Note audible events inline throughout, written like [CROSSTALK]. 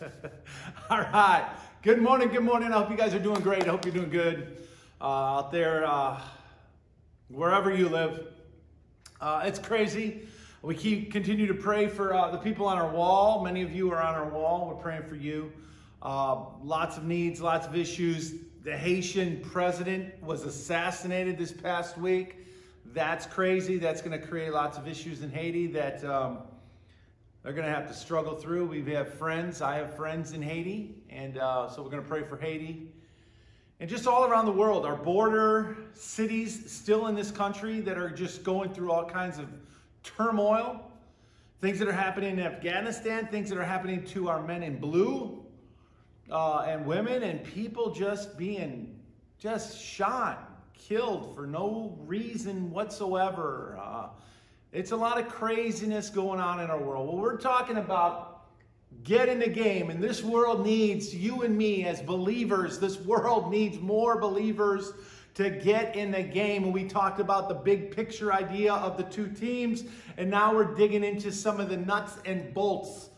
[LAUGHS] All right. Good morning. Good morning. I hope you guys are doing great. I hope you're doing good uh, out there, uh, wherever you live. Uh, it's crazy. We keep continue to pray for uh, the people on our wall. Many of you are on our wall. We're praying for you. Uh, lots of needs, lots of issues. The Haitian president was assassinated this past week. That's crazy. That's going to create lots of issues in Haiti that. Um, they're going to have to struggle through. We have friends. I have friends in Haiti, and uh, so we're going to pray for Haiti. And just all around the world, our border cities still in this country that are just going through all kinds of turmoil. Things that are happening in Afghanistan, things that are happening to our men in blue uh, and women, and people just being just shot, killed for no reason whatsoever. Uh, it's a lot of craziness going on in our world. Well, we're talking about get in the game, and this world needs you and me as believers. This world needs more believers to get in the game. And we talked about the big picture idea of the two teams, and now we're digging into some of the nuts and bolts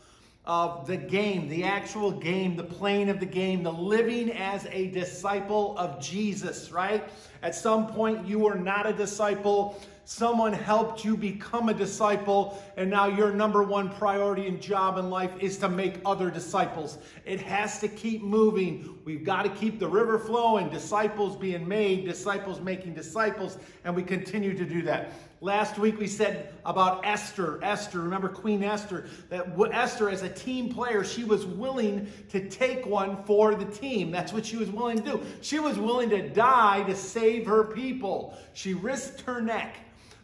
of the game, the actual game, the playing of the game, the living as a disciple of Jesus, right? At some point, you were not a disciple someone helped you become a disciple, and now your number one priority and job in life is to make other disciples. It has to keep moving. We've got to keep the river flowing, disciples being made, disciples making disciples, and we continue to do that. Last week we said about Esther. Esther, remember Queen Esther? That Esther, as a team player, she was willing to take one for the team. That's what she was willing to do. She was willing to die to save her people. She risked her neck.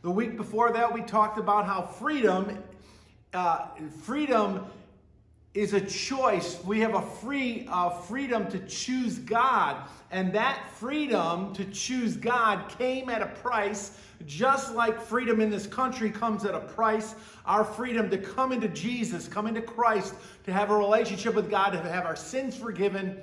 The week before that, we talked about how freedom, uh, freedom is a choice. We have a free uh, freedom to choose God, and that freedom to choose God came at a price, just like freedom in this country comes at a price. Our freedom to come into Jesus, come into Christ, to have a relationship with God, to have our sins forgiven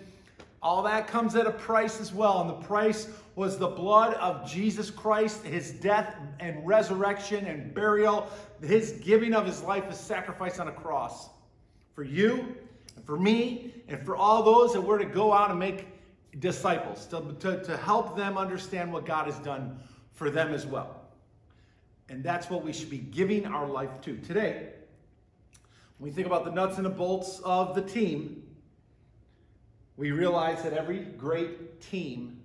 all that comes at a price as well. And the price was the blood of Jesus Christ, his death and resurrection and burial, his giving of his life as sacrifice on a cross. For you, and for me, and for all those that were to go out and make disciples, to, to, to help them understand what God has done for them as well. And that's what we should be giving our life to. Today, when we think about the nuts and the bolts of the team, we realize that every great team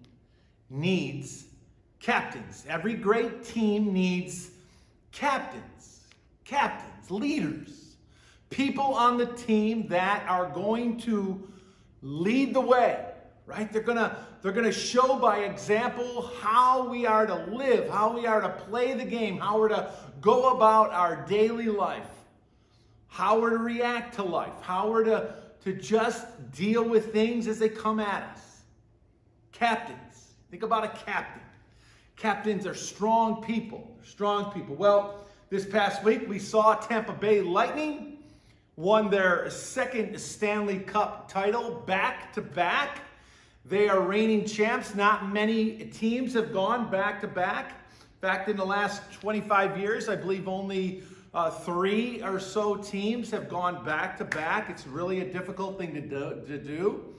needs captains. Every great team needs captains, captains, leaders, people on the team that are going to lead the way, right? They're gonna they're gonna show by example how we are to live, how we are to play the game, how we're to go about our daily life, how we're to react to life, how we're to to just deal with things as they come at us. Captains. Think about a captain. Captains are strong people. Strong people. Well, this past week we saw Tampa Bay Lightning won their second Stanley Cup title back to back. They are reigning champs. Not many teams have gone back to back. In fact, in the last 25 years, I believe only uh, three or so teams have gone back to back. It's really a difficult thing to do. To do.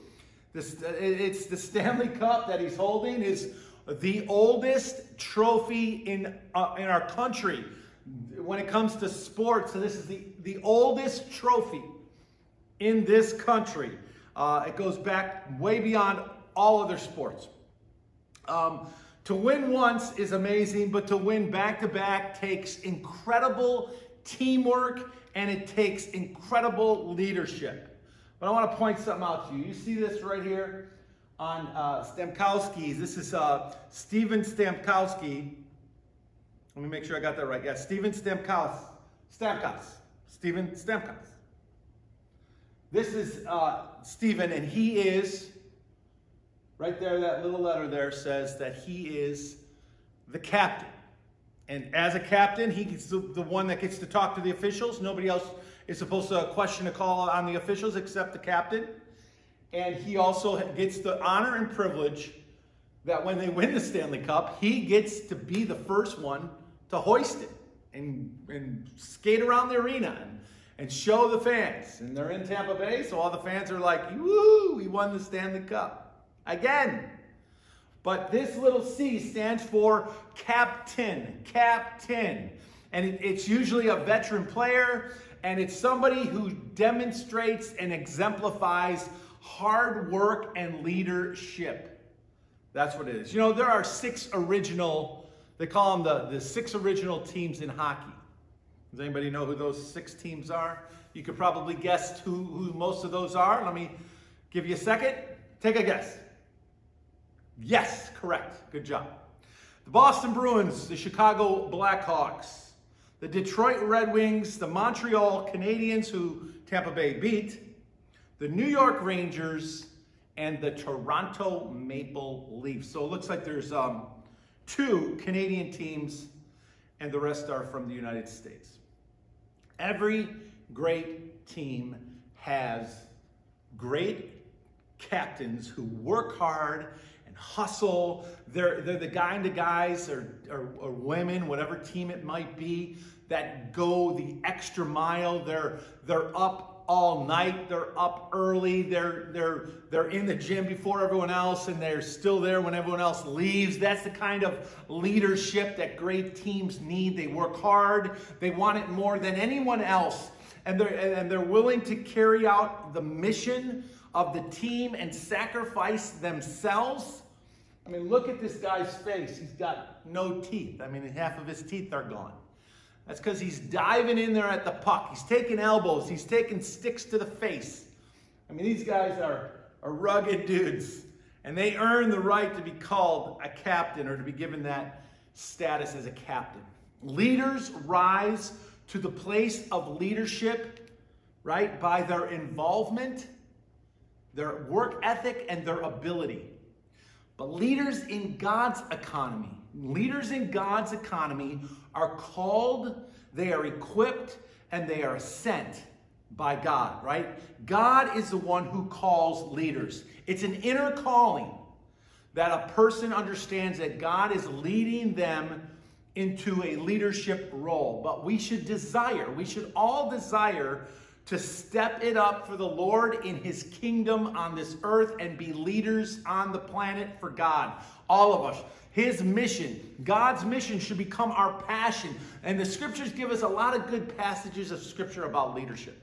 This, it's the Stanley Cup that he's holding is the oldest trophy in, uh, in our country when it comes to sports. So this is the, the oldest trophy in this country. Uh, it goes back way beyond all other sports. Um, to win once is amazing, but to win back to back takes incredible teamwork, and it takes incredible leadership. But I want to point something out to you. You see this right here on uh, Stamkowski. This is uh, Steven Stamkowski. Let me make sure I got that right. Yeah, Steven Stamkos. Stamkos. Steven Stamkos. This is uh, Steven, and he is, right there, that little letter there says that he is the captain. And as a captain, he's the, the one that gets to talk to the officials. Nobody else is supposed to question a call on the officials except the captain. And he also gets the honor and privilege that when they win the Stanley Cup, he gets to be the first one to hoist it and, and skate around the arena and, and show the fans. And they're in Tampa Bay, so all the fans are like, woo, we won the Stanley Cup. Again. But this little C stands for captain, captain. And it's usually a veteran player, and it's somebody who demonstrates and exemplifies hard work and leadership. That's what it is. You know, there are six original, they call them the, the six original teams in hockey. Does anybody know who those six teams are? You could probably guess who, who most of those are. Let me give you a second. Take a guess. Yes, correct. Good job. The Boston Bruins, the Chicago Blackhawks, the Detroit Red Wings, the Montreal Canadiens, who Tampa Bay beat, the New York Rangers, and the Toronto Maple Leafs. So it looks like there's um, two Canadian teams, and the rest are from the United States. Every great team has great captains who work hard and hustle. They're, they're the kind of guys or, or, or women, whatever team it might be, that go the extra mile. They're, they're up all night. They're up early. They're, they're, they're in the gym before everyone else and they're still there when everyone else leaves. That's the kind of leadership that great teams need. They work hard. They want it more than anyone else. And they're, and they're willing to carry out the mission of the team and sacrifice themselves. I mean, look at this guy's face. He's got no teeth. I mean, half of his teeth are gone. That's because he's diving in there at the puck. He's taking elbows. He's taking sticks to the face. I mean, these guys are, are rugged dudes, and they earn the right to be called a captain or to be given that status as a captain. Leaders rise to the place of leadership, right, by their involvement, their work ethic, and their ability. But leaders in God's economy, leaders in God's economy are called, they are equipped, and they are sent by God, right? God is the one who calls leaders. It's an inner calling that a person understands that God is leading them into a leadership role. But we should desire, we should all desire to step it up for the Lord in his kingdom on this earth and be leaders on the planet for God. All of us. His mission, God's mission, should become our passion. And the scriptures give us a lot of good passages of scripture about leadership.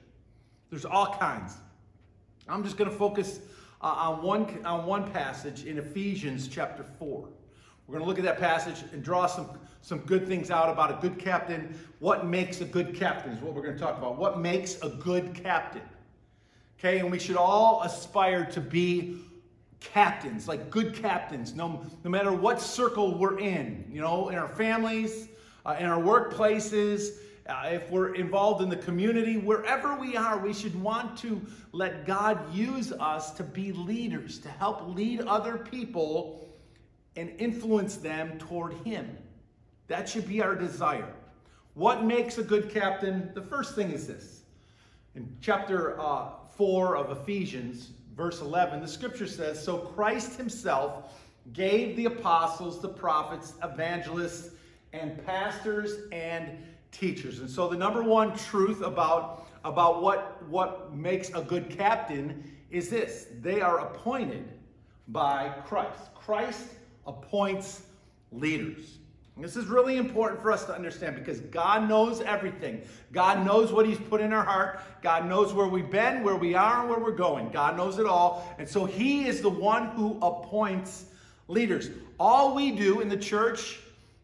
There's all kinds. I'm just going to focus uh, on, one, on one passage in Ephesians chapter 4. We're going to look at that passage and draw some, some good things out about a good captain. What makes a good captain is what we're going to talk about. What makes a good captain? Okay, and we should all aspire to be captains, like good captains, no, no matter what circle we're in, you know, in our families, uh, in our workplaces, uh, if we're involved in the community, wherever we are, we should want to let God use us to be leaders, to help lead other people and influence them toward Him. That should be our desire. What makes a good captain? The first thing is this. In chapter uh, 4 of Ephesians, verse 11, the scripture says, So Christ himself gave the apostles, the prophets, evangelists, and pastors and teachers. And so the number one truth about, about what, what makes a good captain is this they are appointed by Christ. Christ appoints leaders. This is really important for us to understand because God knows everything. God knows what He's put in our heart. God knows where we've been, where we are, and where we're going. God knows it all. And so He is the one who appoints leaders. All we do in the church,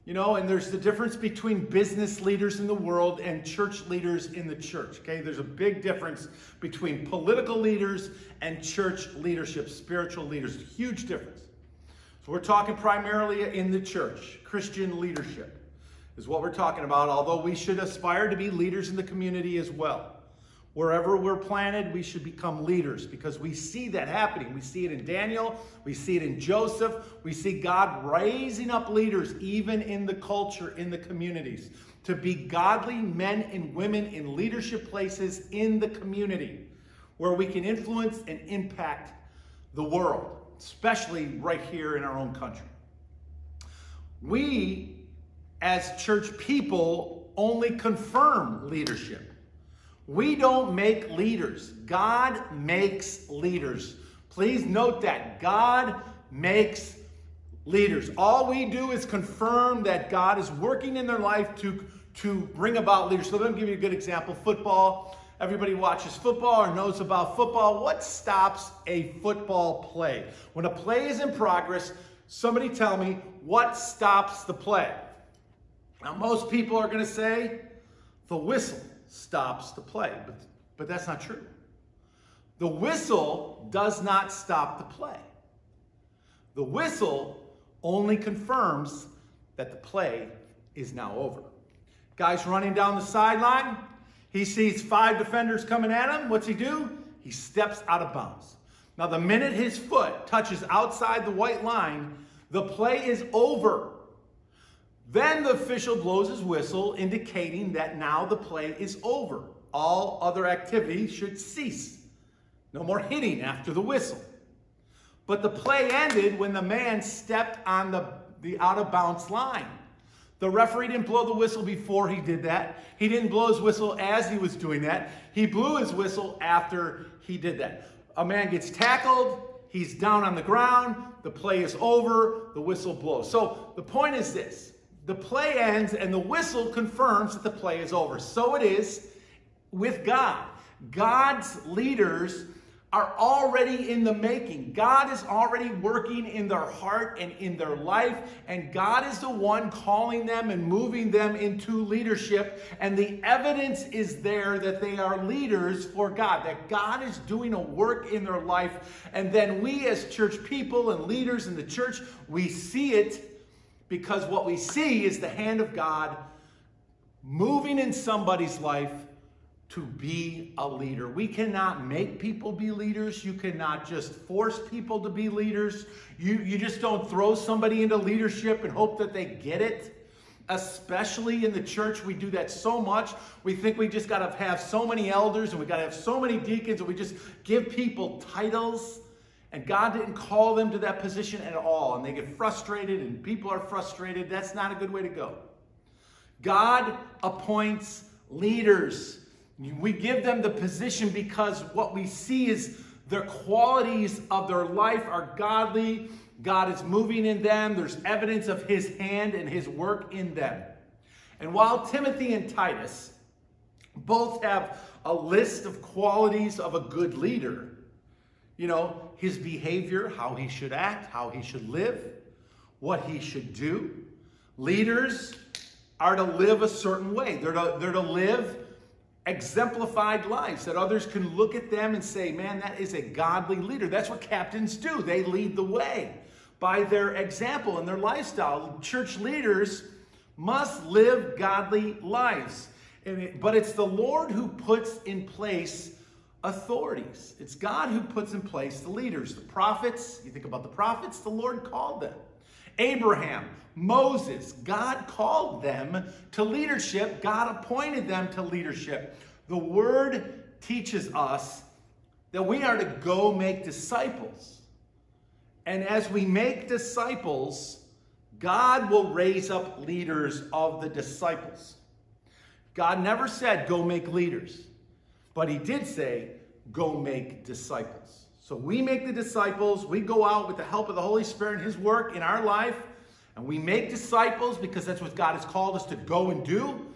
you know, and there's the difference between business leaders in the world and church leaders in the church, okay? There's a big difference between political leaders and church leadership, spiritual leaders. Huge difference. We're talking primarily in the church. Christian leadership is what we're talking about, although we should aspire to be leaders in the community as well. Wherever we're planted, we should become leaders because we see that happening. We see it in Daniel, we see it in Joseph, we see God raising up leaders even in the culture, in the communities, to be godly men and women in leadership places in the community where we can influence and impact the world especially right here in our own country. We, as church people, only confirm leadership. We don't make leaders. God makes leaders. Please note that. God makes leaders. All we do is confirm that God is working in their life to, to bring about leaders. So let me give you a good example. Football. Everybody watches football or knows about football. What stops a football play? When a play is in progress, somebody tell me what stops the play. Now, most people are going to say the whistle stops the play, but, but that's not true. The whistle does not stop the play. The whistle only confirms that the play is now over. Guy's running down the sideline. He sees five defenders coming at him. What's he do? He steps out of bounds. Now, the minute his foot touches outside the white line, the play is over. Then the official blows his whistle, indicating that now the play is over. All other activity should cease. No more hitting after the whistle. But the play ended when the man stepped on the, the out of bounds line. The referee didn't blow the whistle before he did that. He didn't blow his whistle as he was doing that. He blew his whistle after he did that. A man gets tackled, he's down on the ground, the play is over, the whistle blows. So the point is this the play ends and the whistle confirms that the play is over. So it is with God. God's leaders are already in the making. God is already working in their heart and in their life, and God is the one calling them and moving them into leadership. And the evidence is there that they are leaders for God, that God is doing a work in their life. And then we, as church people and leaders in the church, we see it because what we see is the hand of God moving in somebody's life to be a leader. We cannot make people be leaders. You cannot just force people to be leaders. You, you just don't throw somebody into leadership and hope that they get it. Especially in the church, we do that so much. We think we just got to have so many elders and we got to have so many deacons and we just give people titles. And God didn't call them to that position at all. And they get frustrated and people are frustrated. That's not a good way to go. God appoints leaders. We give them the position because what we see is their qualities of their life are godly. God is moving in them. There's evidence of his hand and his work in them. And while Timothy and Titus both have a list of qualities of a good leader, you know, his behavior, how he should act, how he should live, what he should do. Leaders are to live a certain way. They're to, they're to live exemplified lives that others can look at them and say, man, that is a godly leader. That's what captains do. They lead the way by their example and their lifestyle. Church leaders must live godly lives. But it's the Lord who puts in place authorities. It's God who puts in place the leaders, the prophets. You think about the prophets, the Lord called them. Abraham, Moses, God called them to leadership. God appointed them to leadership. The word teaches us that we are to go make disciples. And as we make disciples, God will raise up leaders of the disciples. God never said, go make leaders. But he did say, go make disciples. So we make the disciples, we go out with the help of the Holy Spirit and his work in our life, and we make disciples because that's what God has called us to go and do.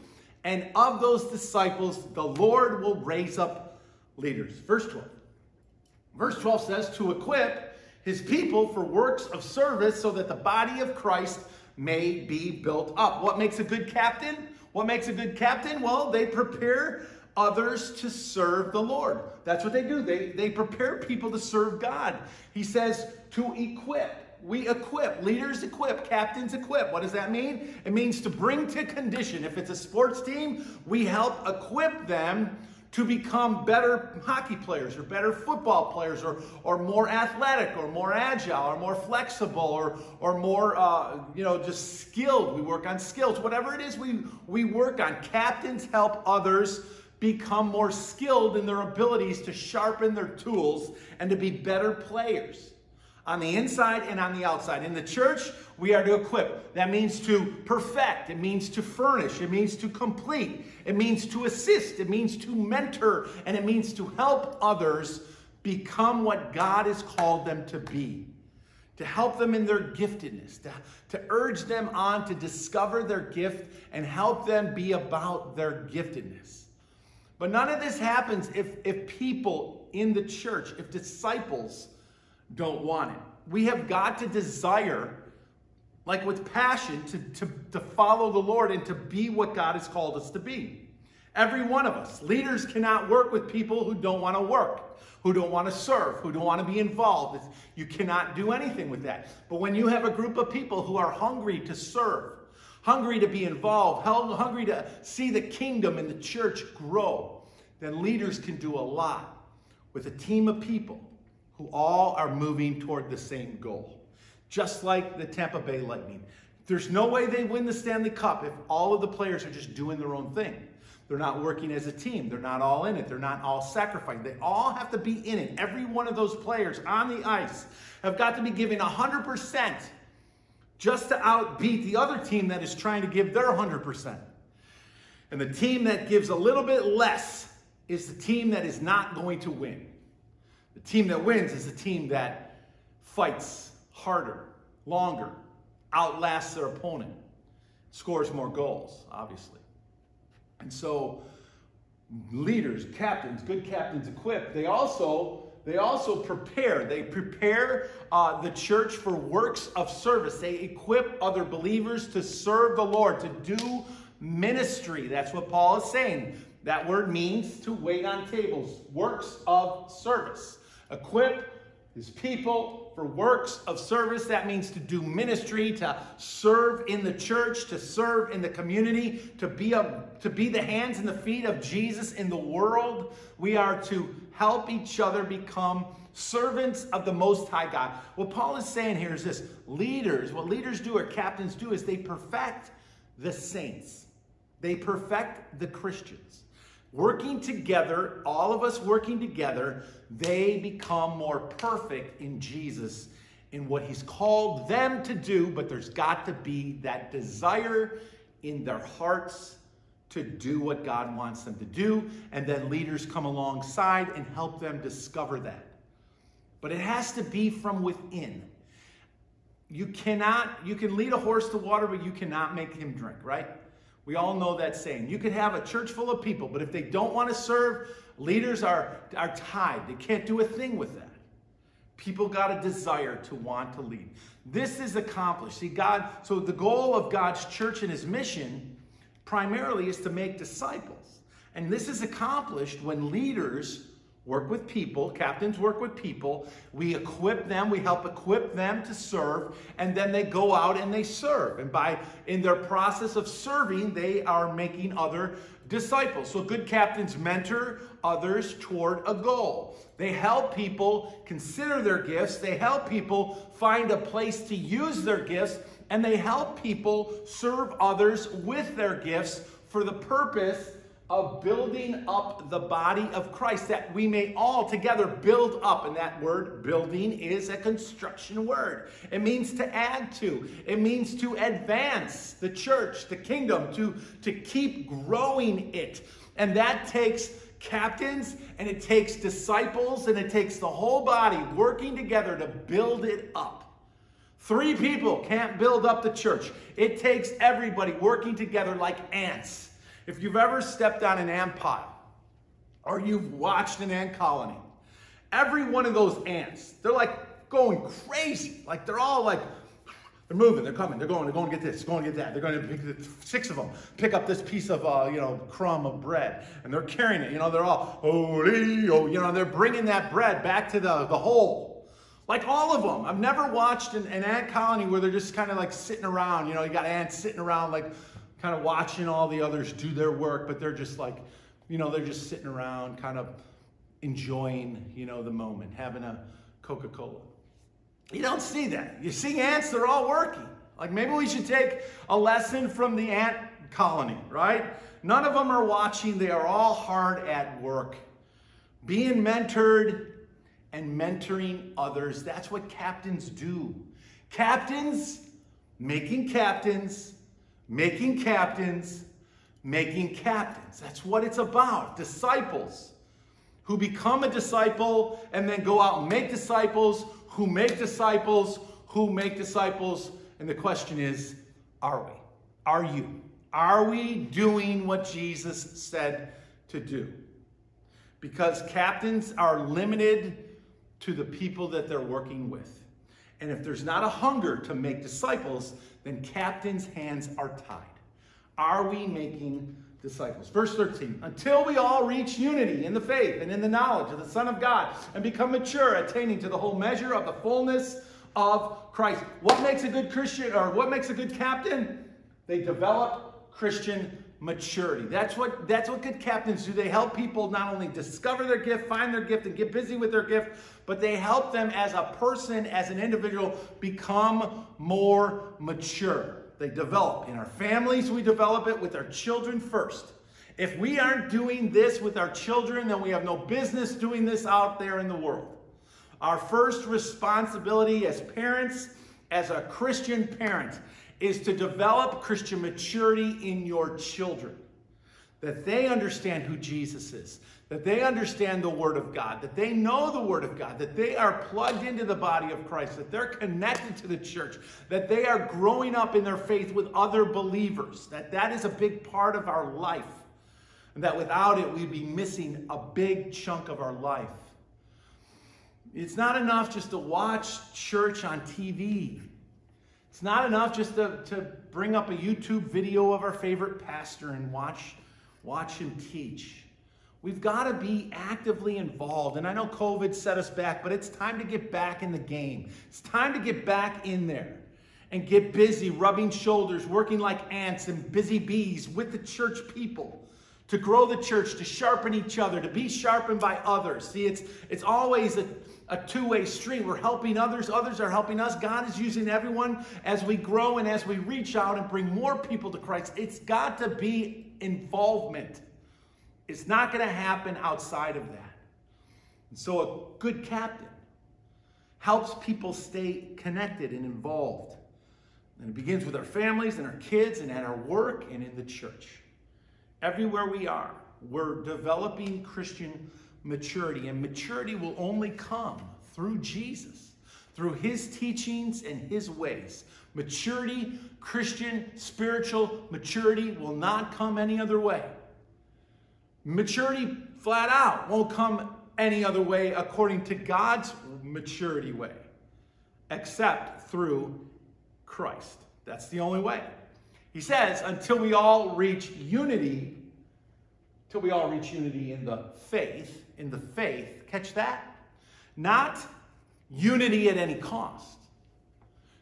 And of those disciples, the Lord will raise up leaders. Verse 12. Verse 12 says, to equip his people for works of service so that the body of Christ may be built up. What makes a good captain? What makes a good captain? Well, they prepare others to serve the Lord. That's what they do. They, they prepare people to serve God. He says to equip. We equip. Leaders equip. Captains equip. What does that mean? It means to bring to condition. If it's a sports team, we help equip them to become better hockey players or better football players or, or more athletic or more agile or more flexible or, or more, uh, you know, just skilled. We work on skills. Whatever it is we, we work on, captains help others become more skilled in their abilities to sharpen their tools and to be better players. on the inside and on the outside. In the church, we are to equip. That means to perfect, it means to furnish, it means to complete, it means to assist, it means to mentor, and it means to help others become what God has called them to be. To help them in their giftedness, to, to urge them on to discover their gift and help them be about their giftedness. But none of this happens if, if people in the church, if disciples, don't want it. We have got to desire, like with passion, to, to, to follow the Lord and to be what God has called us to be. Every one of us. Leaders cannot work with people who don't want to work, who don't want to serve, who don't want to be involved. You cannot do anything with that. But when you have a group of people who are hungry to serve, hungry to be involved, hungry to see the kingdom and the church grow, then leaders can do a lot with a team of people who all are moving toward the same goal. Just like the Tampa Bay Lightning. There's no way they win the Stanley Cup if all of the players are just doing their own thing. They're not working as a team. They're not all in it. They're not all sacrificing. They all have to be in it. Every one of those players on the ice have got to be giving 100% just to outbeat the other team that is trying to give their 100%. And the team that gives a little bit less is the team that is not going to win. The team that wins is the team that fights harder, longer, outlasts their opponent, scores more goals, obviously. And so leaders, captains, good captains equipped, they also they also prepare. They prepare uh, the church for works of service. They equip other believers to serve the Lord, to do ministry. That's what Paul is saying. That word means to wait on tables, works of service equip his people for works of service. That means to do ministry, to serve in the church, to serve in the community, to be, a, to be the hands and the feet of Jesus in the world. We are to help each other become servants of the Most High God. What Paul is saying here is this leaders, what leaders do or captains do is they perfect the saints, they perfect the Christians. Working together, all of us working together, they become more perfect in Jesus in what he's called them to do, but there's got to be that desire in their hearts to do what God wants them to do, and then leaders come alongside and help them discover that. But it has to be from within. You cannot, you can lead a horse to water, but you cannot make him drink, right? We all know that saying. You could have a church full of people, but if they don't want to serve, leaders are, are tied. They can't do a thing with that. People got a desire to want to lead. This is accomplished. See, God, so the goal of God's church and his mission primarily is to make disciples. And this is accomplished when leaders work with people, captains work with people. We equip them, we help equip them to serve, and then they go out and they serve. And by in their process of serving, they are making other disciples. So good captains mentor others toward a goal. They help people consider their gifts, they help people find a place to use their gifts, and they help people serve others with their gifts for the purpose of building up the body of Christ, that we may all together build up. And that word building is a construction word. It means to add to, it means to advance the church, the kingdom, to, to keep growing it. And that takes captains and it takes disciples and it takes the whole body working together to build it up. Three people can't build up the church. It takes everybody working together like ants if you've ever stepped on an ant pile or you've watched an ant colony, every one of those ants, they're like going crazy. Like they're all like, they're moving, they're coming, they're going, they're going to get this, going to get that. They're going to pick six of them, pick up this piece of, uh, you know, crumb of bread, and they're carrying it. You know, they're all, holy, oh, you know, they're bringing that bread back to the, the hole. Like all of them. I've never watched an, an ant colony where they're just kind of like sitting around. You know, you got ants sitting around like kind of watching all the others do their work, but they're just like, you know, they're just sitting around, kind of enjoying, you know, the moment, having a Coca Cola. You don't see that. You see ants, they're all working. Like maybe we should take a lesson from the ant colony, right? None of them are watching, they are all hard at work, being mentored and mentoring others. That's what captains do. Captains making captains, making captains, making captains. That's what it's about. Disciples who become a disciple and then go out and make disciples, who make disciples, who make disciples. And the question is, are we? Are you? Are we doing what Jesus said to do? Because captains are limited to the people that they're working with. And if there's not a hunger to make disciples, then captains' hands are tied. Are we making disciples? Verse 13, until we all reach unity in the faith and in the knowledge of the Son of God and become mature, attaining to the whole measure of the fullness of Christ. What makes a good Christian or what makes a good captain? They develop Christian maturity. That's what that's what good captains do. They help people not only discover their gift, find their gift and get busy with their gift, but they help them as a person, as an individual become more mature. They develop. In our families, we develop it with our children first. If we aren't doing this with our children, then we have no business doing this out there in the world. Our first responsibility as parents, as a Christian parent, is to develop Christian maturity in your children. That they understand who Jesus is, that they understand the Word of God, that they know the Word of God, that they are plugged into the body of Christ, that they're connected to the church, that they are growing up in their faith with other believers, that that is a big part of our life, and that without it, we'd be missing a big chunk of our life. It's not enough just to watch church on TV. It's not enough just to, to bring up a YouTube video of our favorite pastor and watch, watch him teach. We've got to be actively involved. And I know COVID set us back, but it's time to get back in the game. It's time to get back in there and get busy, rubbing shoulders, working like ants and busy bees with the church people to grow the church, to sharpen each other, to be sharpened by others. See, it's, it's always a, a two way street. We're helping others, others are helping us. God is using everyone as we grow and as we reach out and bring more people to Christ. It's got to be involvement. It's not going to happen outside of that. And so, a good captain helps people stay connected and involved. And it begins with our families and our kids and at our work and in the church. Everywhere we are, we're developing Christian maturity. And maturity will only come through Jesus, through his teachings and his ways. Maturity, Christian, spiritual maturity will not come any other way. Maturity, flat out, won't come any other way according to God's maturity way, except through Christ. That's the only way. He says, until we all reach unity, till we all reach unity in the faith, in the faith, catch that? Not unity at any cost.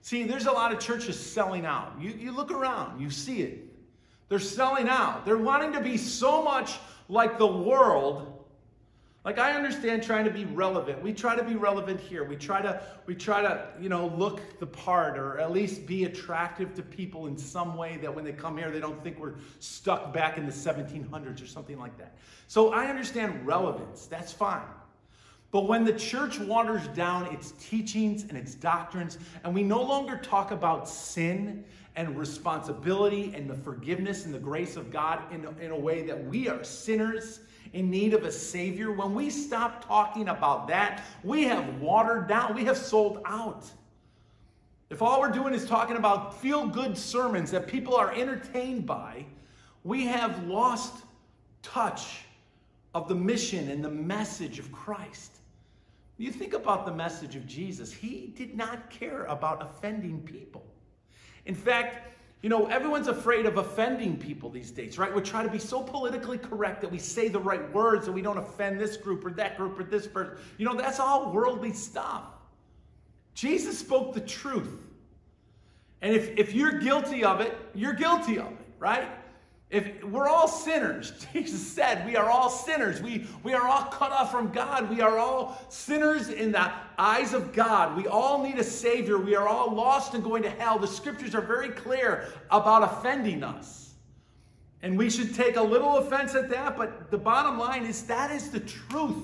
See, there's a lot of churches selling out. You, you look around, you see it. They're selling out. They're wanting to be so much like the world. Like I understand trying to be relevant. We try to be relevant here. We try to we try to, you know, look the part or at least be attractive to people in some way that when they come here they don't think we're stuck back in the 1700s or something like that. So I understand relevance. That's fine. But when the church waters down its teachings and its doctrines, and we no longer talk about sin and responsibility and the forgiveness and the grace of God in, in a way that we are sinners in need of a Savior, when we stop talking about that, we have watered down, we have sold out. If all we're doing is talking about feel good sermons that people are entertained by, we have lost touch of the mission and the message of Christ. You think about the message of Jesus, he did not care about offending people. In fact, you know, everyone's afraid of offending people these days, right? We try to be so politically correct that we say the right words and we don't offend this group or that group or this person. You know, that's all worldly stuff. Jesus spoke the truth. And if, if you're guilty of it, you're guilty of it, right? If we're all sinners, [LAUGHS] Jesus said we are all sinners. We, we are all cut off from God. We are all sinners in the eyes of God. We all need a Savior. We are all lost and going to hell. The scriptures are very clear about offending us. And we should take a little offense at that, but the bottom line is that is the truth.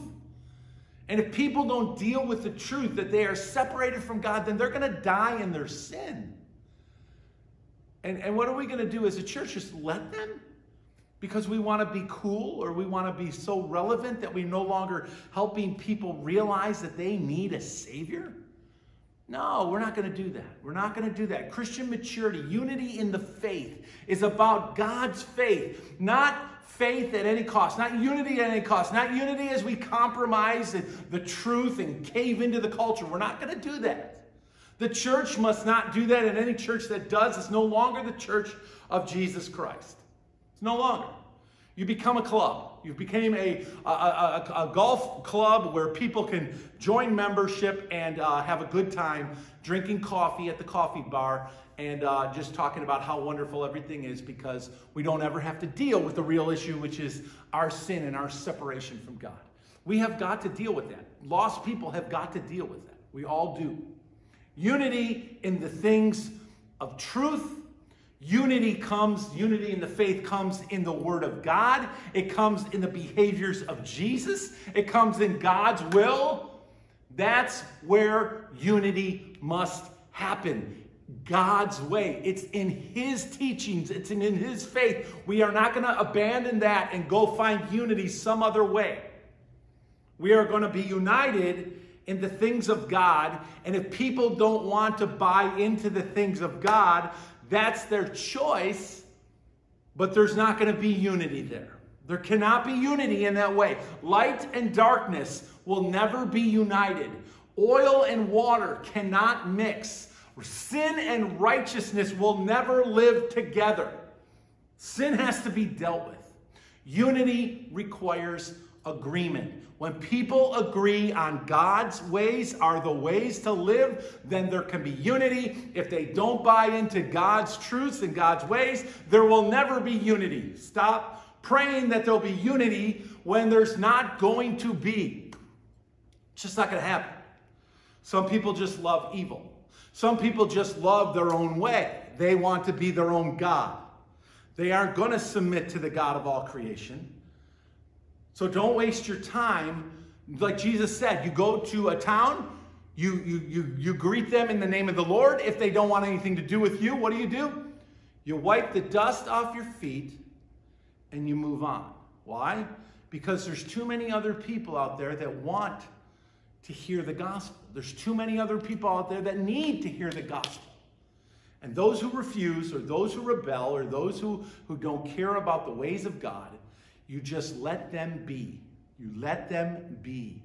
And if people don't deal with the truth that they are separated from God, then they're going to die in their sin. And, and what are we going to do as a church? Just let them? Because we want to be cool or we want to be so relevant that we're no longer helping people realize that they need a Savior? No, we're not going to do that. We're not going to do that. Christian maturity, unity in the faith, is about God's faith, not faith at any cost, not unity at any cost, not unity as we compromise the, the truth and cave into the culture. We're not going to do that. The church must not do that, and any church that does is no longer the church of Jesus Christ. It's no longer. You become a club. You became a, a, a, a, golf club where people can join membership and uh, have a good time drinking coffee at the coffee bar and uh, just talking about how wonderful everything is because we don't ever have to deal with the real issue, which is our sin and our separation from God. We have got to deal with that. Lost people have got to deal with that. We all do. Unity in the things of truth Unity comes, unity in the faith comes in the Word of God. It comes in the behaviors of Jesus. It comes in God's will. That's where unity must happen. God's way. It's in His teachings, it's in, in His faith. We are not going to abandon that and go find unity some other way. We are going to be united in the things of God. And if people don't want to buy into the things of God, that's their choice, but there's not going to be unity there. There cannot be unity in that way. Light and darkness will never be united. Oil and water cannot mix. Sin and righteousness will never live together. Sin has to be dealt with. Unity requires agreement. When people agree on God's ways are the ways to live, then there can be unity. If they don't buy into God's truths and God's ways, there will never be unity. Stop praying that there'll be unity when there's not going to be. It's just not going to happen. Some people just love evil. Some people just love their own way. They want to be their own God. They aren't going to submit to the God of all creation. So don't waste your time. Like Jesus said, you go to a town, you, you, you, you greet them in the name of the Lord. If they don't want anything to do with you, what do you do? You wipe the dust off your feet and you move on. Why? Because there's too many other people out there that want to hear the gospel. There's too many other people out there that need to hear the gospel. And those who refuse, or those who rebel, or those who, who don't care about the ways of God, you just let them be. You let them be.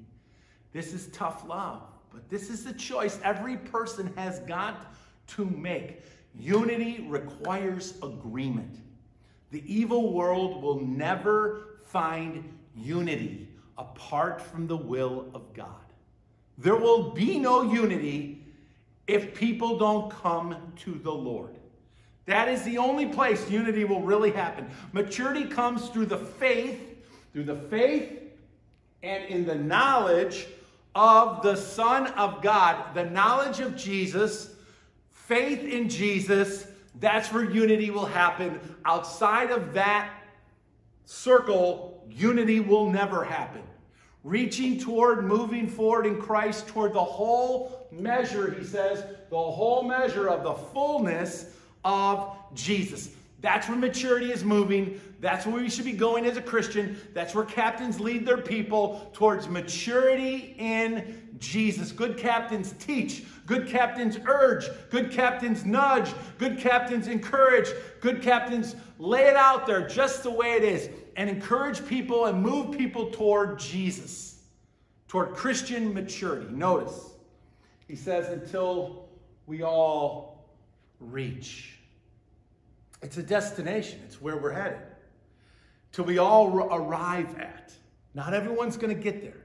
This is tough love, but this is the choice every person has got to make. Unity requires agreement. The evil world will never find unity apart from the will of God. There will be no unity if people don't come to the Lord. That is the only place unity will really happen. Maturity comes through the faith, through the faith and in the knowledge of the Son of God, the knowledge of Jesus, faith in Jesus. That's where unity will happen. Outside of that circle, unity will never happen. Reaching toward, moving forward in Christ toward the whole measure, he says, the whole measure of the fullness of Jesus. That's where maturity is moving. That's where we should be going as a Christian. That's where captains lead their people towards maturity in Jesus. Good captains teach. Good captains urge. Good captains nudge. Good captains encourage. Good captains lay it out there just the way it is and encourage people and move people toward Jesus, toward Christian maturity. Notice, he says, until we all reach. It's a destination, it's where we're headed. Till we all arrive at. Not everyone's going to get there.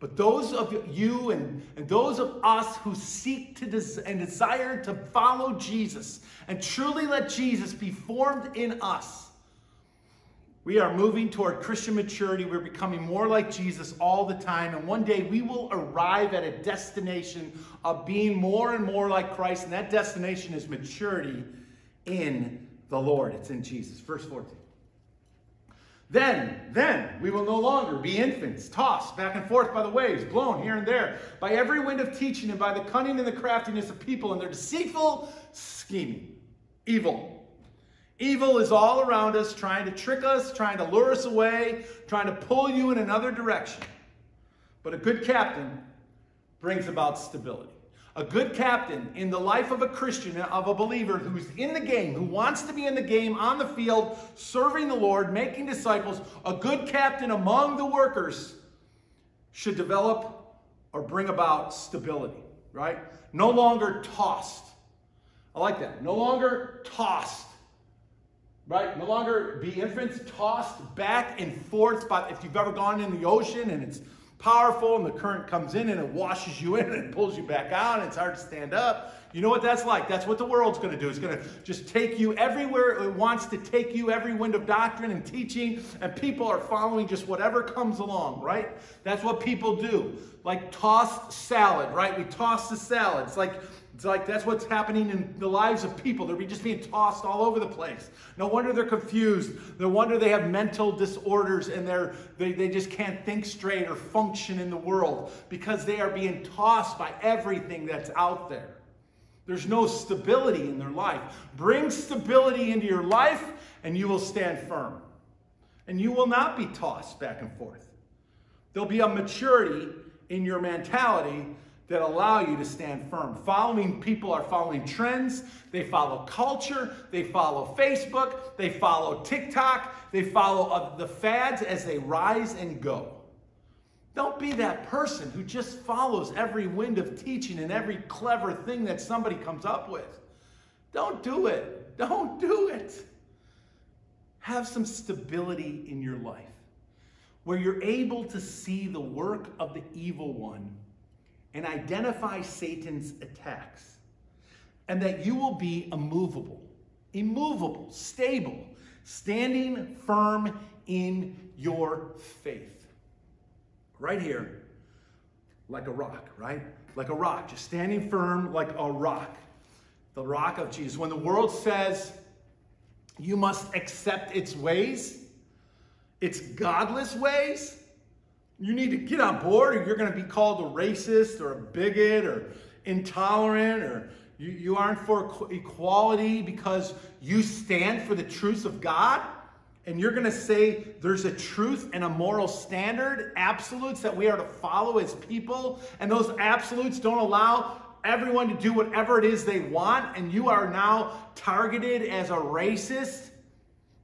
But those of you and, and those of us who seek to des- and desire to follow Jesus and truly let Jesus be formed in us, we are moving toward Christian maturity. We're becoming more like Jesus all the time. And one day we will arrive at a destination of being more and more like Christ. And that destination is maturity in the Lord. It's in Jesus. Verse 14. Then, then we will no longer be infants, tossed back and forth by the waves, blown here and there, by every wind of teaching, and by the cunning and the craftiness of people and their deceitful scheming. Evil. Evil is all around us, trying to trick us, trying to lure us away, trying to pull you in another direction. But a good captain brings about stability. A good captain in the life of a Christian, of a believer who's in the game, who wants to be in the game, on the field, serving the Lord, making disciples, a good captain among the workers should develop or bring about stability, right? No longer tossed. I like that. No longer tossed. Right? No longer be infants tossed back and forth. But if you've ever gone in the ocean and it's powerful and the current comes in and it washes you [LAUGHS] in and pulls you back out and it's hard to stand up. You know what that's like? That's what the world's going to do. It's going to just take you everywhere it wants to take you, every wind of doctrine and teaching, and people are following just whatever comes along, right? That's what people do. Like tossed salad, right? We toss the salad. It's like it's like that's what's happening in the lives of people. They're just being tossed all over the place. No wonder they're confused. No wonder they have mental disorders and they're, they, they just can't think straight or function in the world because they are being tossed by everything that's out there. There's no stability in their life. Bring stability into your life and you will stand firm. And you will not be tossed back and forth. There'll be a maturity in your mentality that allow you to stand firm. Following people are following trends, they follow culture, they follow Facebook, they follow TikTok, they follow uh, the fads as they rise and go. Don't be that person who just follows every wind of teaching and every clever thing that somebody comes up with. Don't do it. Don't do it. Have some stability in your life where you're able to see the work of the evil one and identify Satan's attacks, and that you will be immovable, immovable, stable, standing firm in your faith. Right here, like a rock, right? Like a rock, just standing firm like a rock. The rock of Jesus. When the world says you must accept its ways, its godless ways, you need to get on board or you're going to be called a racist or a bigot or intolerant or you, you aren't for equality because you stand for the truth of God? And you're going to say there's a truth and a moral standard, absolutes that we are to follow as people, and those absolutes don't allow everyone to do whatever it is they want, and you are now targeted as a racist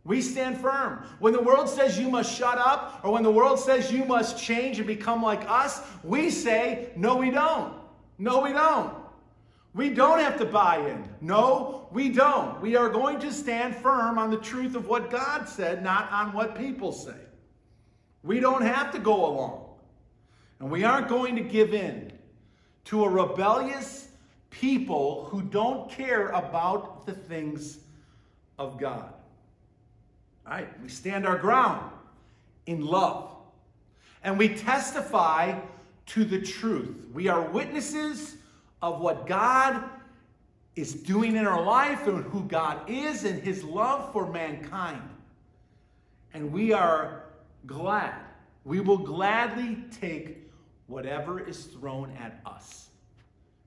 we stand firm. When the world says you must shut up, or when the world says you must change and become like us, we say, no, we don't. No, we don't. We don't have to buy in. No, we don't. We are going to stand firm on the truth of what God said, not on what people say. We don't have to go along. And we aren't going to give in to a rebellious people who don't care about the things of God. Right, we stand our ground in love. And we testify to the truth. We are witnesses of what God is doing in our life and who God is and his love for mankind. And we are glad. We will gladly take whatever is thrown at us.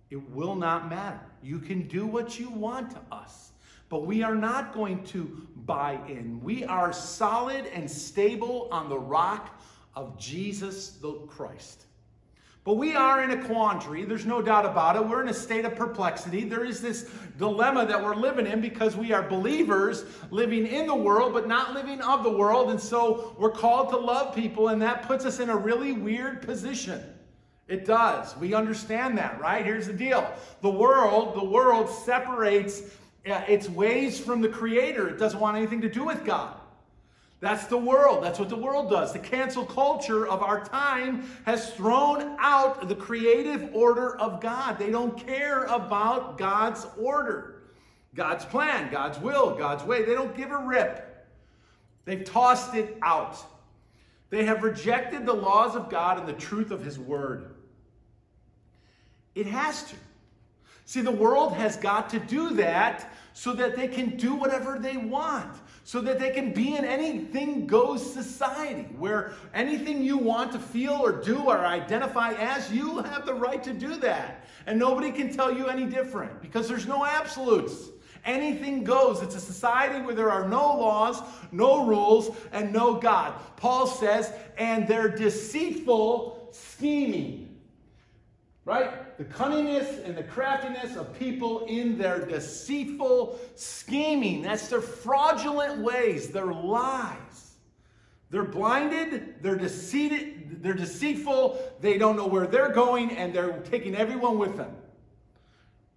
It will not matter. You can do what you want to us. But we are not going to buy in. We are solid and stable on the rock of Jesus the Christ. But we are in a quandary. There's no doubt about it. We're in a state of perplexity. There is this dilemma that we're living in because we are believers living in the world, but not living of the world. And so we're called to love people, and that puts us in a really weird position. It does. We understand that, right? Here's the deal. The world, the world separates its ways from the Creator. It doesn't want anything to do with God. That's the world. That's what the world does. The cancel culture of our time has thrown out the creative order of God. They don't care about God's order, God's plan, God's will, God's way. They don't give a rip. They've tossed it out. They have rejected the laws of God and the truth of His word. It has to. See, the world has got to do that so that they can do whatever they want, so that they can be in anything goes society where anything you want to feel or do or identify as, you have the right to do that. And nobody can tell you any different because there's no absolutes. Anything goes. It's a society where there are no laws, no rules, and no God. Paul says, and they're deceitful scheming. Right? The cunningness and the craftiness of people in their deceitful scheming. That's their fraudulent ways, their lies. They're blinded, they're deceived, they're deceitful, they don't know where they're going, and they're taking everyone with them.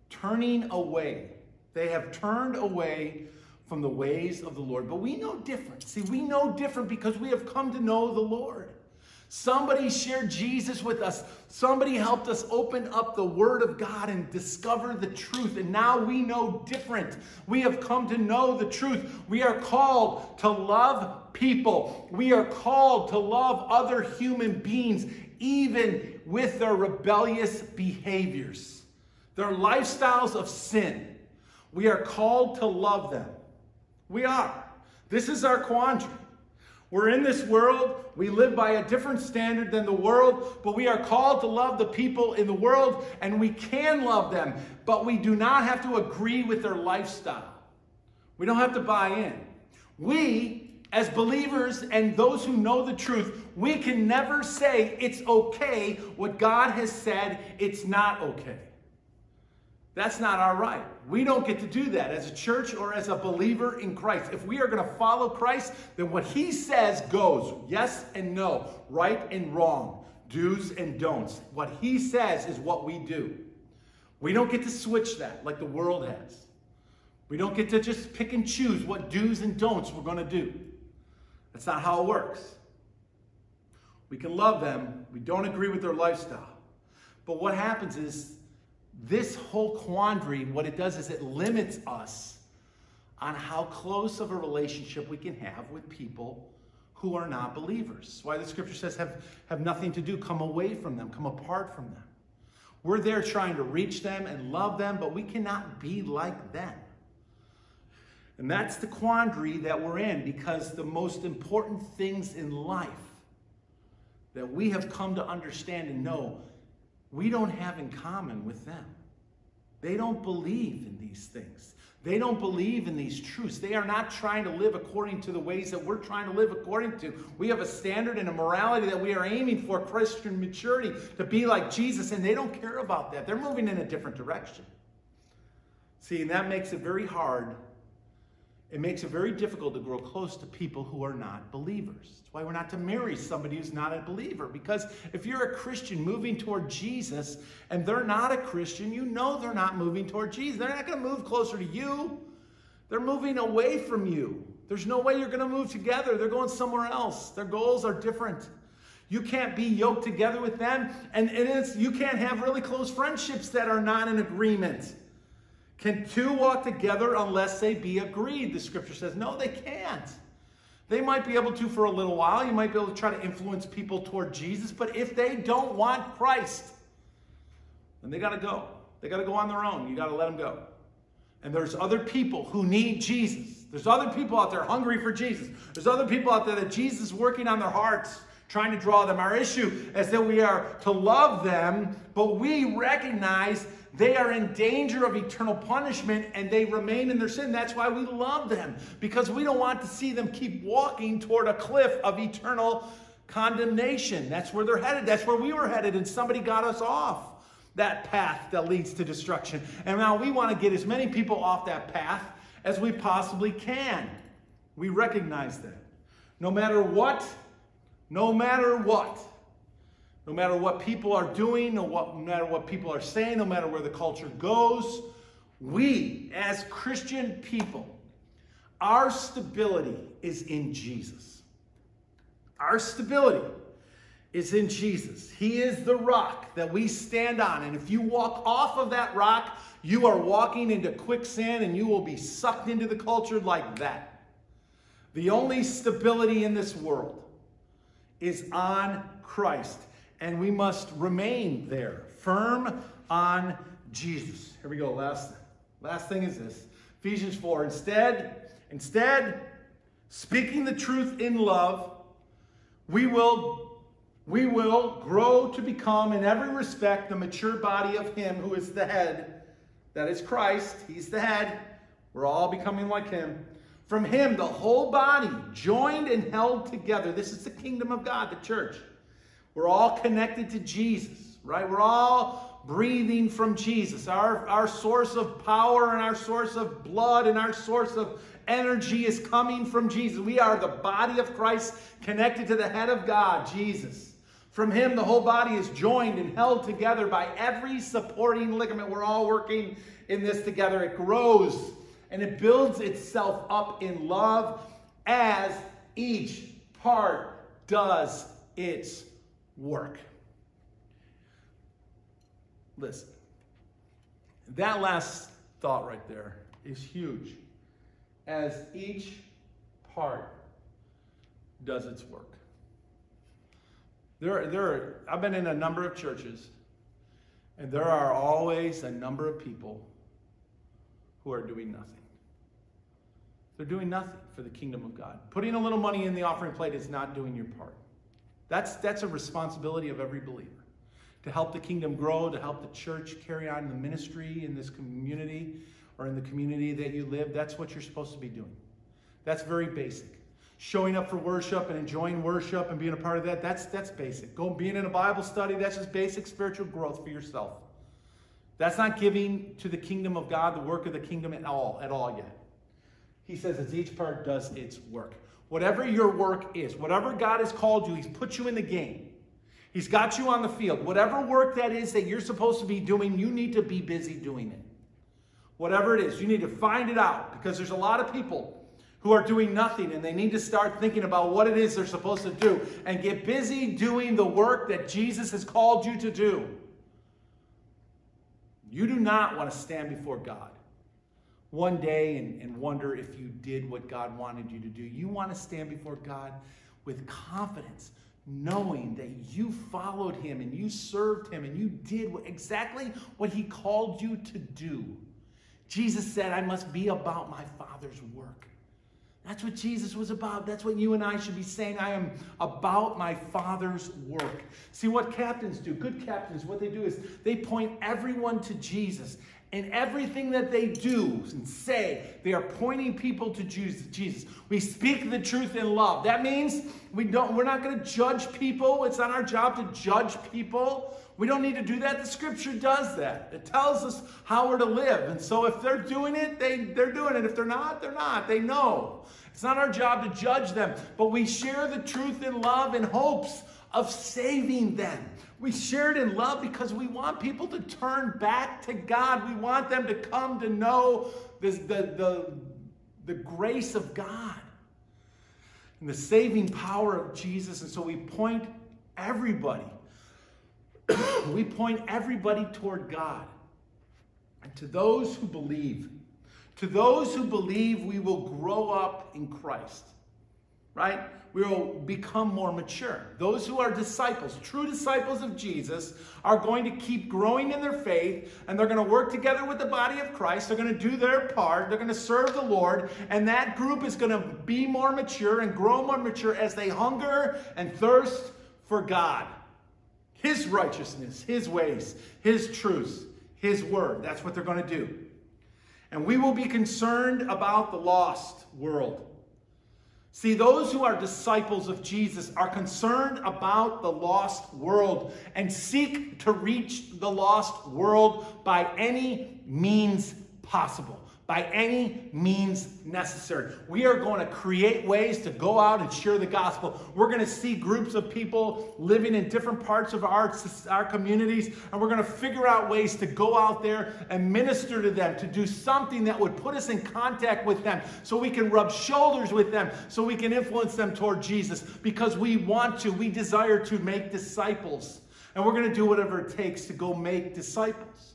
Turning away. They have turned away from the ways of the Lord. But we know different. See, we know different because we have come to know the Lord. Somebody shared Jesus with us. Somebody helped us open up the Word of God and discover the truth. And now we know different. We have come to know the truth. We are called to love people. We are called to love other human beings, even with their rebellious behaviors, their lifestyles of sin. We are called to love them. We are. This is our quandary. We're in this world. We live by a different standard than the world, but we are called to love the people in the world, and we can love them, but we do not have to agree with their lifestyle. We don't have to buy in. We, as believers and those who know the truth, we can never say it's okay what God has said, it's not okay. That's not our right. We don't get to do that as a church or as a believer in Christ. If we are going to follow Christ, then what he says goes yes and no, right and wrong, do's and don'ts. What he says is what we do. We don't get to switch that like the world has. We don't get to just pick and choose what do's and don'ts we're going to do. That's not how it works. We can love them, we don't agree with their lifestyle. But what happens is this whole quandary, what it does is it limits us on how close of a relationship we can have with people who are not believers. Why the scripture says have, have nothing to do, come away from them, come apart from them. We're there trying to reach them and love them, but we cannot be like them. And that's the quandary that we're in because the most important things in life that we have come to understand and know we don't have in common with them. They don't believe in these things. They don't believe in these truths. They are not trying to live according to the ways that we're trying to live according to. We have a standard and a morality that we are aiming for Christian maturity to be like Jesus, and they don't care about that. They're moving in a different direction. See, and that makes it very hard it makes it very difficult to grow close to people who are not believers. That's why we're not to marry somebody who's not a believer. Because if you're a Christian moving toward Jesus and they're not a Christian, you know they're not moving toward Jesus. They're not going to move closer to you, they're moving away from you. There's no way you're going to move together. They're going somewhere else. Their goals are different. You can't be yoked together with them, and, and you can't have really close friendships that are not in agreement. Can two walk together unless they be agreed? The scripture says, no, they can't. They might be able to for a little while. You might be able to try to influence people toward Jesus, but if they don't want Christ, then they got to go. They got to go on their own. You got to let them go. And there's other people who need Jesus. There's other people out there hungry for Jesus. There's other people out there that Jesus is working on their hearts, trying to draw them. Our issue is that we are to love them, but we recognize they are in danger of eternal punishment and they remain in their sin. That's why we love them, because we don't want to see them keep walking toward a cliff of eternal condemnation. That's where they're headed. That's where we were headed, and somebody got us off that path that leads to destruction. And now we want to get as many people off that path as we possibly can. We recognize that. No matter what, no matter what, no matter what people are doing, no, matter what people are saying, no matter where the culture goes, we as Christian people, our stability is in Jesus. Our stability is in Jesus. He is the rock that we stand on. And if you walk off of that rock, you are walking into quicksand and you will be sucked into the culture like that. The only stability in this world is on Christ and we must remain there, firm on Jesus. Here we go. Last, last thing is this. Ephesians 4. Instead, instead, speaking the truth in love, we will we will grow to become in every respect the mature body of him who is the head. That is Christ. He's the head. We're all becoming like him. From him, the whole body, joined and held together. This is the kingdom of God, the church. We're all connected to Jesus, right? We're all breathing from Jesus. Our, our source of power and our source of blood and our source of energy is coming from Jesus. We are the body of Christ connected to the head of God, Jesus. From him, the whole body is joined and held together by every supporting ligament. We're all working in this together. It grows and it builds itself up in love as each part does its work. Listen, that last thought right there is huge. As each part does its work. There, there are, I've been in a number of churches, and there are always a number of people who are doing nothing. They're doing nothing for the kingdom of God. Putting a little money in the offering plate is not doing your part. That's, that's a responsibility of every believer to help the kingdom grow, to help the church carry on the ministry in this community or in the community that you live. That's what you're supposed to be doing. That's very basic. Showing up for worship and enjoying worship and being a part of that, that's, that's basic. Go being in a Bible study, that's just basic spiritual growth for yourself. That's not giving to the kingdom of God the work of the kingdom at all, at all yet. He says as each part does its work. Whatever your work is, whatever God has called you, He's put you in the game. He's got you on the field. Whatever work that is that you're supposed to be doing, you need to be busy doing it. Whatever it is, you need to find it out because there's a lot of people who are doing nothing and they need to start thinking about what it is they're supposed to do and get busy doing the work that Jesus has called you to do. You do not want to stand before God one day and, and wonder if you did what God wanted you to do. You want to stand before God with confidence, knowing that you followed Him and you served Him and you did exactly what He called you to do. Jesus said, I must be about my Father's work. That's what Jesus was about. That's what you and I should be saying. I am about my Father's work. See what captains do, good captains, what they do is they point everyone to Jesus in everything that they do and say, they are pointing people to Jesus. We speak the truth in love. That means we don't, we're not going to judge people. It's not our job to judge people. We don't need to do that. The scripture does that. It tells us how we're to live. And so if they're doing it, they, they're doing it. If they're not, they're not. They know. It's not our job to judge them, but we share the truth in love and hopes of saving them. We share it in love because we want people to turn back to God. We want them to come to know this, the, the, the grace of God and the saving power of Jesus. And so we point everybody, [COUGHS] we point everybody toward God. And to those who believe, to those who believe, we will grow up in Christ right? We will become more mature. Those who are disciples, true disciples of Jesus, are going to keep growing in their faith and they're going to work together with the body of Christ. They're going to do their part. They're going to serve the Lord. And that group is going to be more mature and grow more mature as they hunger and thirst for God. His righteousness, His ways, His truths, His word. That's what they're going to do. And we will be concerned about the lost world. See, those who are disciples of Jesus are concerned about the lost world and seek to reach the lost world by any means possible by any means necessary. We are going to create ways to go out and share the gospel. We're going to see groups of people living in different parts of our, our communities, and we're going to figure out ways to go out there and minister to them, to do something that would put us in contact with them so we can rub shoulders with them, so we can influence them toward Jesus because we want to, we desire to make disciples. And we're going to do whatever it takes to go make disciples.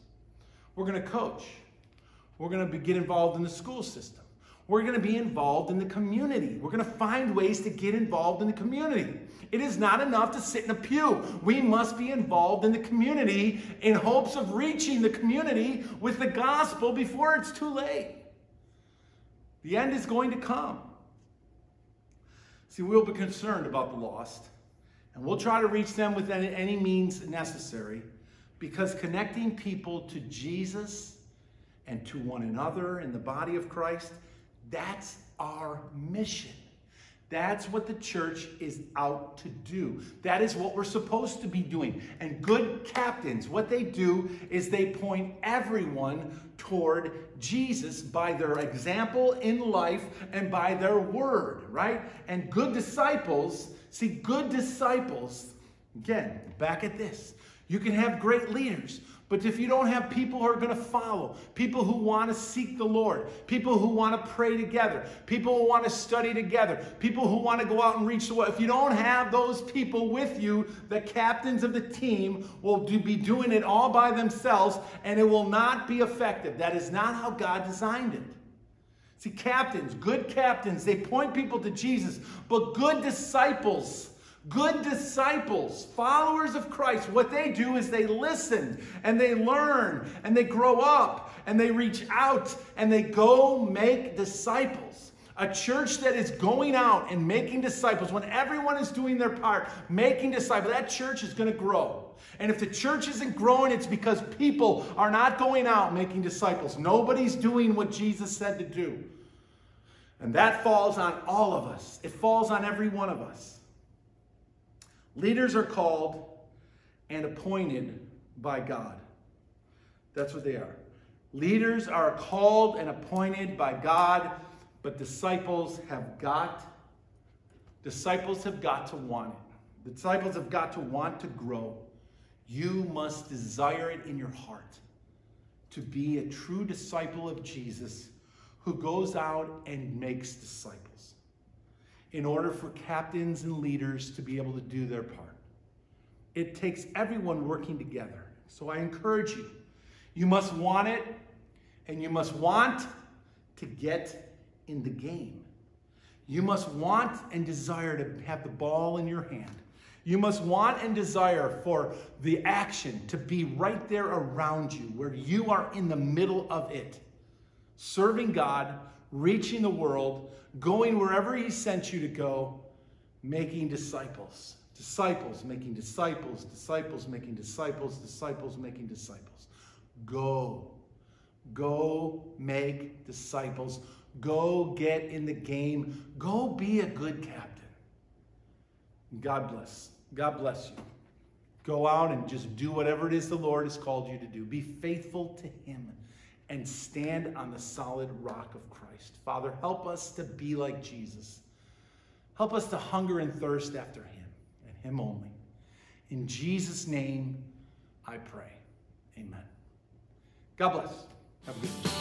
We're going to coach. We're going to get involved in the school system. We're going to be involved in the community. We're going to find ways to get involved in the community. It is not enough to sit in a pew. We must be involved in the community in hopes of reaching the community with the gospel before it's too late. The end is going to come. See, we'll be concerned about the lost, and we'll try to reach them with any, means necessary because connecting people to Jesus and to one another in the body of Christ that's our mission. That's what the church is out to do. That is what we're supposed to be doing. And good captains, what they do is they point everyone toward Jesus by their example in life and by their word, right? And good disciples, see, good disciples, again, back at this. You can have great leaders but if you don't have people who are going to follow, people who want to seek the Lord, people who want to pray together, people who want to study together, people who want to go out and reach the world, if you don't have those people with you, the captains of the team will do, be doing it all by themselves and it will not be effective. That is not how God designed it. See, captains, good captains, they point people to Jesus, but good disciples, Good disciples, followers of Christ, what they do is they listen and they learn and they grow up and they reach out and they go make disciples. A church that is going out and making disciples, when everyone is doing their part, making disciples, that church is going to grow. And if the church isn't growing, it's because people are not going out making disciples. Nobody's doing what Jesus said to do. And that falls on all of us, it falls on every one of us. Leaders are called and appointed by God. That's what they are. Leaders are called and appointed by God, but disciples have got disciples have got to want it. Disciples have got to want to grow. You must desire it in your heart to be a true disciple of Jesus who goes out and makes disciples in order for captains and leaders to be able to do their part. It takes everyone working together. So I encourage you, you must want it and you must want to get in the game. You must want and desire to have the ball in your hand. You must want and desire for the action to be right there around you, where you are in the middle of it, serving God, reaching the world, going wherever He sent you to go, making disciples. Disciples making disciples, disciples making disciples, disciples making disciples. Go. Go make disciples. Go get in the game. Go be a good captain. God bless. God bless you. Go out and just do whatever it is the Lord has called you to do. Be faithful to Him and stand on the solid rock of Christ. Father, help us to be like Jesus. Help us to hunger and thirst after him and him only. In Jesus' name, I pray. Amen. God bless. Have a good day.